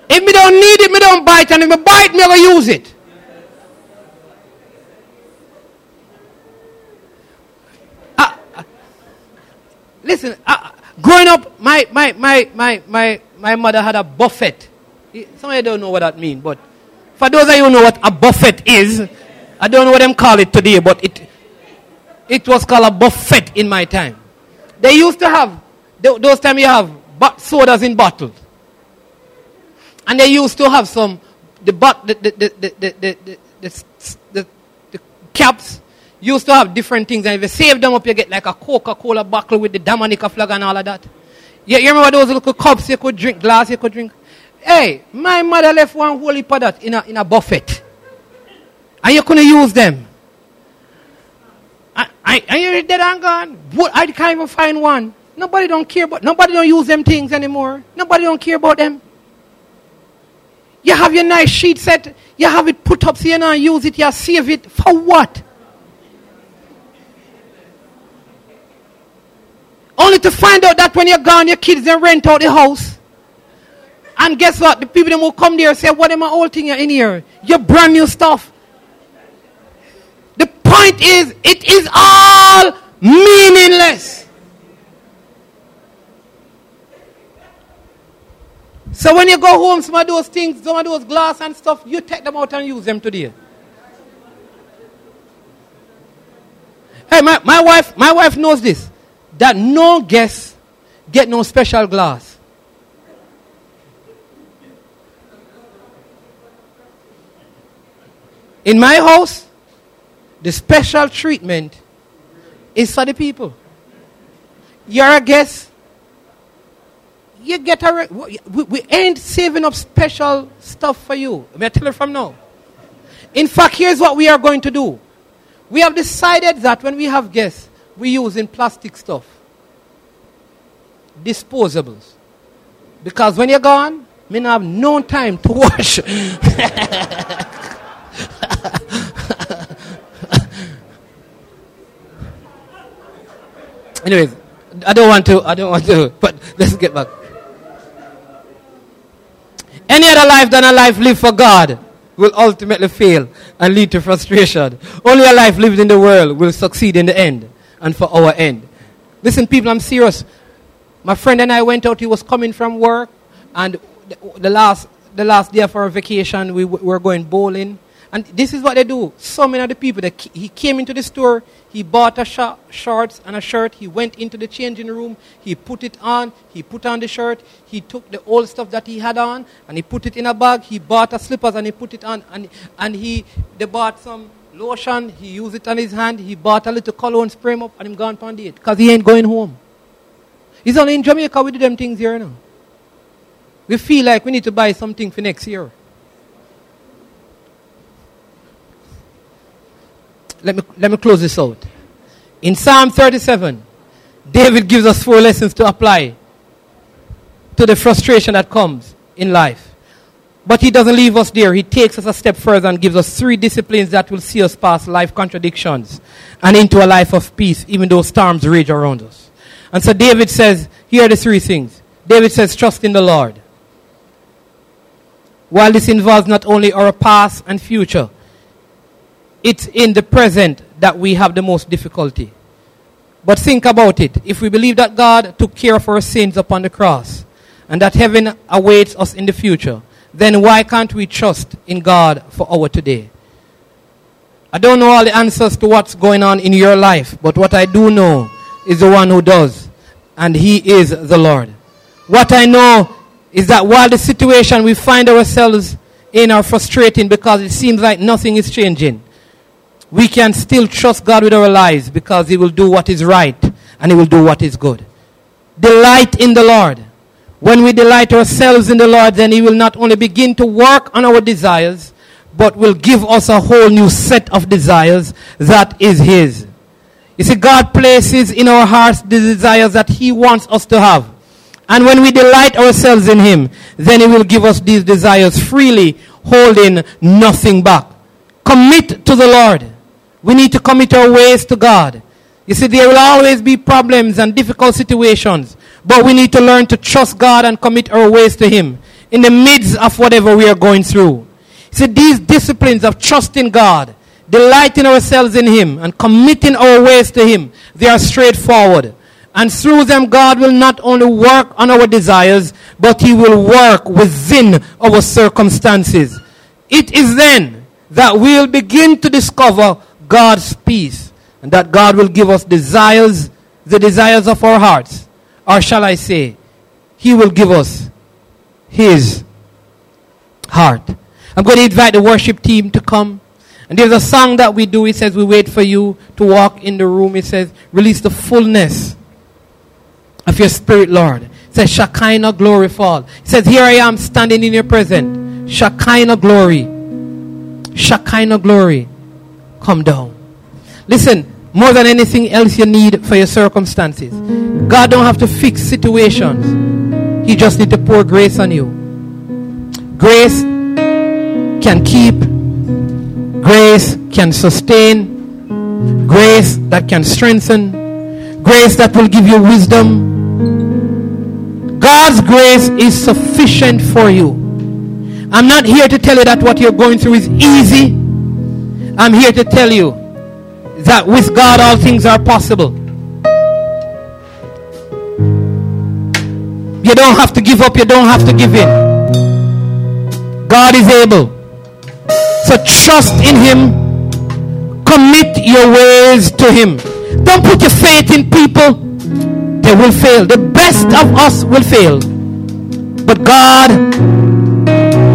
Speaker 1: If me don't need it, me don't buy it, and if me buy it, me ever use it. Listen, uh, growing up, my, my, my, my, my, my mother had a buffet. Some of you don't know what that means, but for those of you who know what a buffet is, I don't know what them call it today, but it it was called a buffet in my time. They used to have those time you have sodas in bottles, and they used to have some the the the the the the, the, the, the caps used to have different things, and if you save them up, you get like a Coca Cola bottle with the Dominica flag and all of that. You, you remember those little cups you could drink, glass you could drink. Hey, my mother left one whole heap in a, in a buffet. And you couldn't use them. I, I, and you're dead and gone. I can't even find one. Nobody don't care about, nobody don't use them things anymore. Nobody don't care about them. You have your nice sheet set, you have it put up so you know use it, you save it. For what? Only to find out that when you're gone, your kids then rent out the house. And guess what? The people that will come there say, What am I old thing in here? Your brand new stuff. The point is, it is all meaningless. So when you go home, some of those things, some of those glass and stuff, you take them out and use them today. Hey, my, my wife, my wife knows this that no guest get no special glass. In my house, the special treatment is for the people. You're a guest. You get a. We, we ain't saving up special stuff for you. May I tell you from now? In fact, here's what we are going to do. We have decided that when we have guests, we use in plastic stuff. Disposables. Because when you're gone, me have no time to [laughs] wash. [laughs] Anyways, I don't want to, I don't want to, [laughs] but let's get back. Any other life than a life lived for God will ultimately fail and lead to frustration. Only a life lived in the world will succeed in the end and for our end. Listen, people, I'm serious. My friend and I went out. He was coming from work, and the, last the last day of our vacation, we were going bowling. And this is what they do. So many of the people that he came into the store, he bought a sh- shorts and a shirt. He went into the changing room. He put it on. He put on the shirt. He took the old stuff that he had on and he put it in a bag. He bought a slippers and he put it on. And, and he they bought some lotion, he used it on his hand, he bought a little cologne, spray him up, and him gone on date. Because he ain't going home. He's only in Jamaica, we do them things here now. We feel like we need to buy something for next year. Let me, let me close this out. In Psalm 37, David gives us four lessons to apply to the frustration that comes in life. But he doesn't leave us there. He takes us a step further and gives us three disciplines that will see us past life contradictions and into a life of peace, even though storms rage around us. And so David says, here are the three things. David says, trust in the Lord. While this involves not only our past and future, it's in the present that we have the most difficulty. But think about it. If we believe that God took care of our sins upon the cross and that heaven awaits us in the future, then why can't we trust in God for our today? I don't know all the answers to what's going on in your life, but what I do know is the one who does, and He is the Lord. What I know is that while the situation we find ourselves in are frustrating because it seems like nothing is changing, we can still trust God with our lives because He will do what is right and He will do what is good. Delight in the Lord. When we delight ourselves in the Lord, then He will not only begin to work on our desires, but will give us a whole new set of desires that is His. You see, God places in our hearts the desires that He wants us to have. And when we delight ourselves in Him, then He will give us these desires freely, holding nothing back. Commit to the Lord. We need to commit our ways to God. You see, there will always be problems and difficult situations, but we need to learn to trust God and commit our ways to Him in the midst of whatever we are going through. See, these disciplines of trusting God, delighting ourselves in Him, and committing our ways to Him, they are straightforward. And through them, God will not only work on our desires, but He will work within our circumstances. It is then that we'll begin to discover God's peace and that God will give us desires, the desires of our hearts. Or shall I say, He will give us His heart. I'm going to invite the worship team to come. And there's a song that we do. It says, We wait for you to walk in the room. It says, Release the fullness of your spirit, Lord. It says, Shekinah glory fall. It says, Here I am standing in your presence. Shekinah glory. Shekinah glory. Come down. Listen, more than anything else you need for your circumstances. God don't have to fix situations. He just need to pour grace on you. Grace can keep, grace can sustain, grace that can strengthen, grace that will give you wisdom. God's grace is sufficient for you. I'm not here to tell you that what you're going through is easy. I'm here to tell you that with God all things are possible. You don't have to give up, you don't have to give in. God is able. So trust in Him. Commit your ways to Him. Don't put your faith in people. They will fail. The best of us will fail. But God,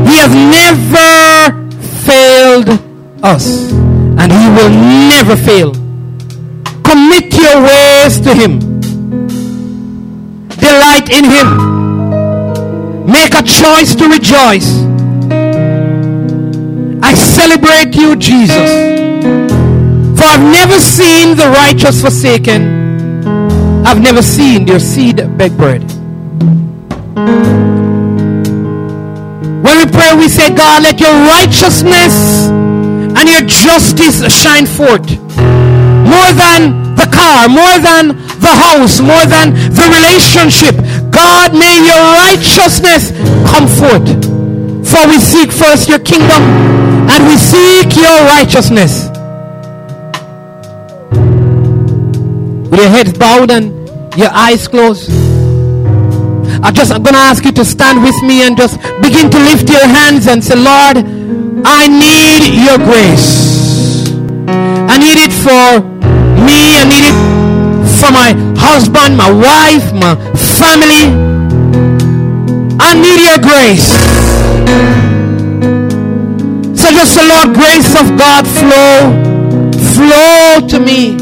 Speaker 1: He has never failed us. And He will never fail. Commit your ways to Him. Delight in Him. Make a choice to rejoice. I celebrate you, Jesus. For I've never seen the righteous forsaken. I've never seen your seed beg bread. When we pray, we say, God, let your righteousness and your justice shine forth. More than the car, more than the house, more than the relationship. God, may your righteousness come forth. For we seek first your kingdom and we seek your righteousness. With your heads bowed and your eyes closed. I just I'm gonna ask you to stand with me and just begin to lift your hands and say, Lord, I need your grace. I need it for me, I need it for my husband, my wife, my family. I need your grace. So just the Lord, grace of God flow, flow to me.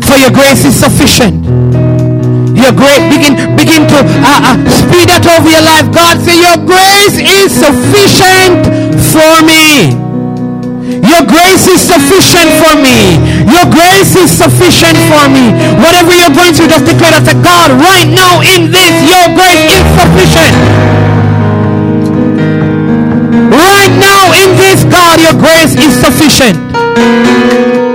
Speaker 1: For your grace is sufficient. Your grace begin begin to uh, uh, speed that over your life. God say your grace is sufficient for me. Your grace is sufficient for me. Your grace is sufficient for me. Whatever you're going through, just declare that to God right now in this, your grace is sufficient. Right now in this, God, your grace is sufficient.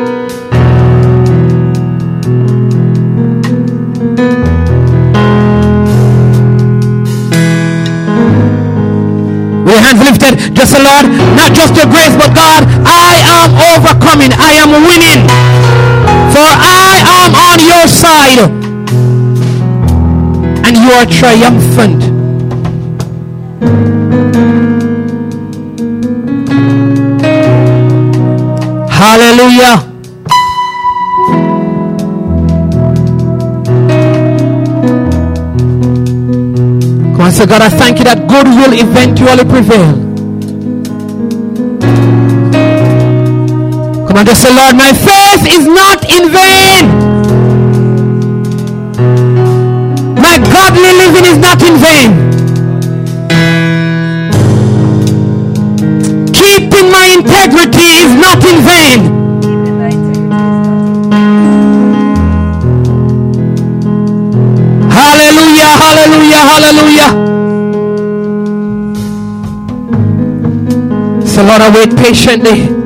Speaker 1: said, just the Lord, not just your grace, but God, I am overcoming. I am winning. For I am on your side. And you are triumphant. Hallelujah. Come on, say, God, I thank you that good will eventually prevail. Come on, just say, Lord, my faith is not in vain. My godly living is not in vain. Keeping my integrity is not in vain. Hallelujah, hallelujah, hallelujah. So, Lord, I wait patiently.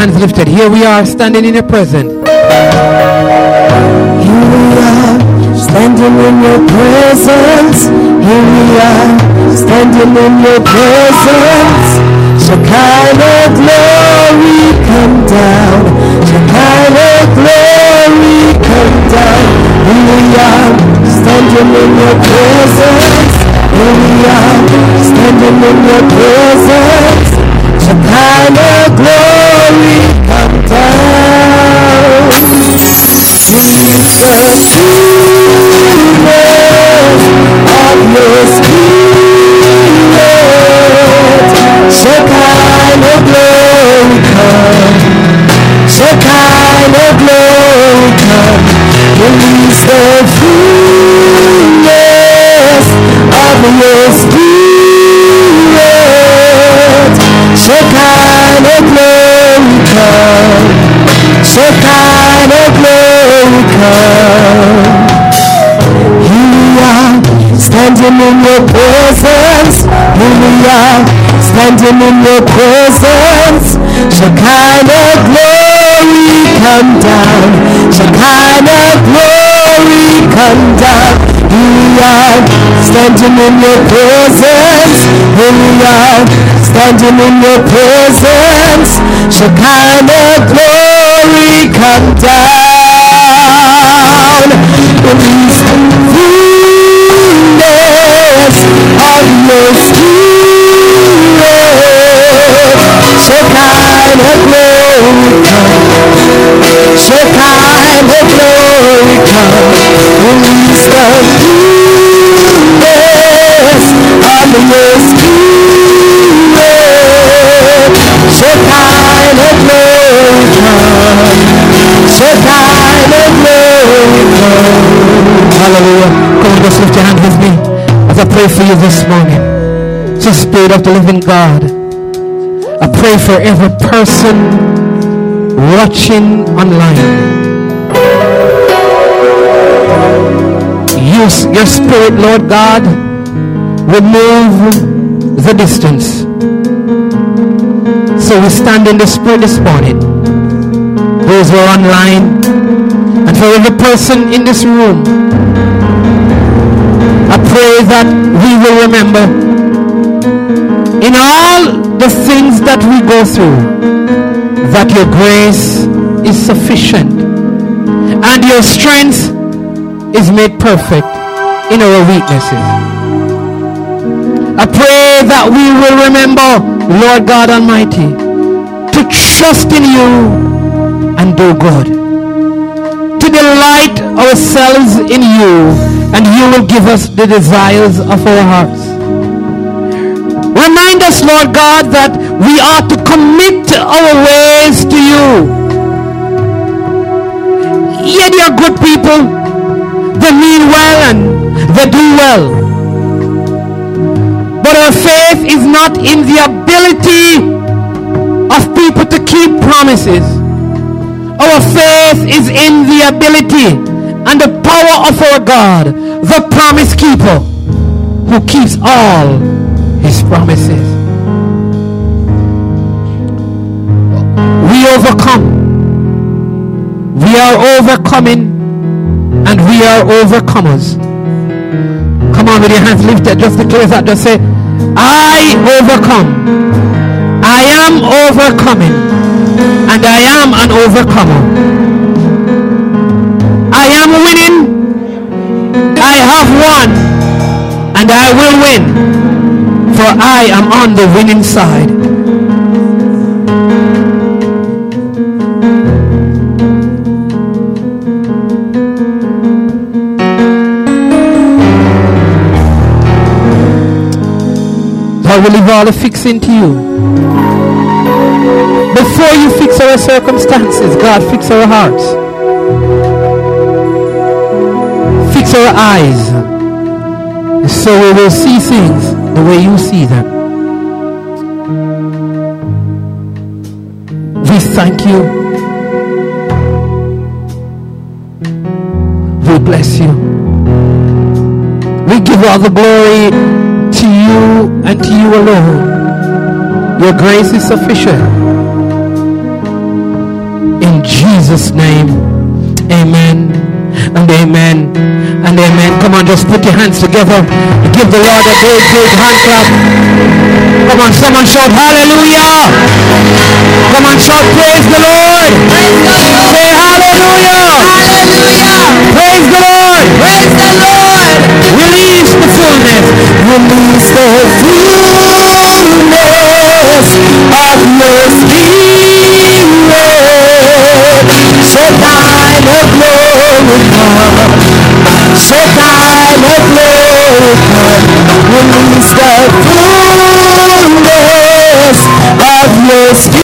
Speaker 1: Hands lifted. Here we are standing in your presence.
Speaker 2: Here we are, standing in your presence. Here we are, standing in your presence. Shekinah glory come down. Shekinah glory come down. Here we are, standing in your presence. Here we are, standing in your presence. Shekinah glory come down. The fullness of your spirit. Shekinah glory come. Here we are, standing in your presence. Here we are, standing in your presence. Shekinah glory come down. Shekinah glory come down. Here we are, standing in your presence. Here we are, standing in your presence. Shekinah glory come down. The fullness of your spirit. Shekinah glory come. Shekinah glory come. Release the fullness of your spirit.
Speaker 1: Hallelujah. Come on, just lift your hand with me as I pray for you this morning. So, Spirit of the living God, I pray for every person watching online. Use your Spirit, Lord God, remove the distance. So we stand in the Spirit this morning. Those who are online, and for every person in this room, I pray that we will remember in all the things that we go through that your grace is sufficient and your strength is made perfect in our weaknesses. I pray that we will remember, Lord God Almighty, to trust in you and do good to delight ourselves in you, and you will give us the desires of our hearts. Remind us, Lord God, that we are to commit our ways to you. Yeah, they are good people. They mean well and they do well. But our faith is not in the ability of people to keep promises. Our faith is in the ability and the power of our God, the promise keeper, who keeps all his promises. We overcome. We are overcoming and we are overcomers. Come on with your hands lifted. Just declare that. Just say, I overcome. I am overcoming and I am an overcomer. I am winning. I have won. And I will win, for I am on the winning side. Lord, we leave all the fixing to you. Before you fix our circumstances, God, fix our hearts. Our eyes. So we will see things the way you see them. We thank you. We bless you. We give all the glory to you and to you alone. Your grace is sufficient. In Jesus' name, amen and amen and amen. Come on, just put your hands together. Give the Lord a big, big hand clap. Come on, someone shout hallelujah. Come on, shout praise the Lord. Say hallelujah. Hallelujah. Praise the Lord.
Speaker 2: Praise the Lord.
Speaker 1: Release the fullness.
Speaker 2: Release the fullness of your spirit. So kind of glory come. So kind of glory come. Release the fullness of your.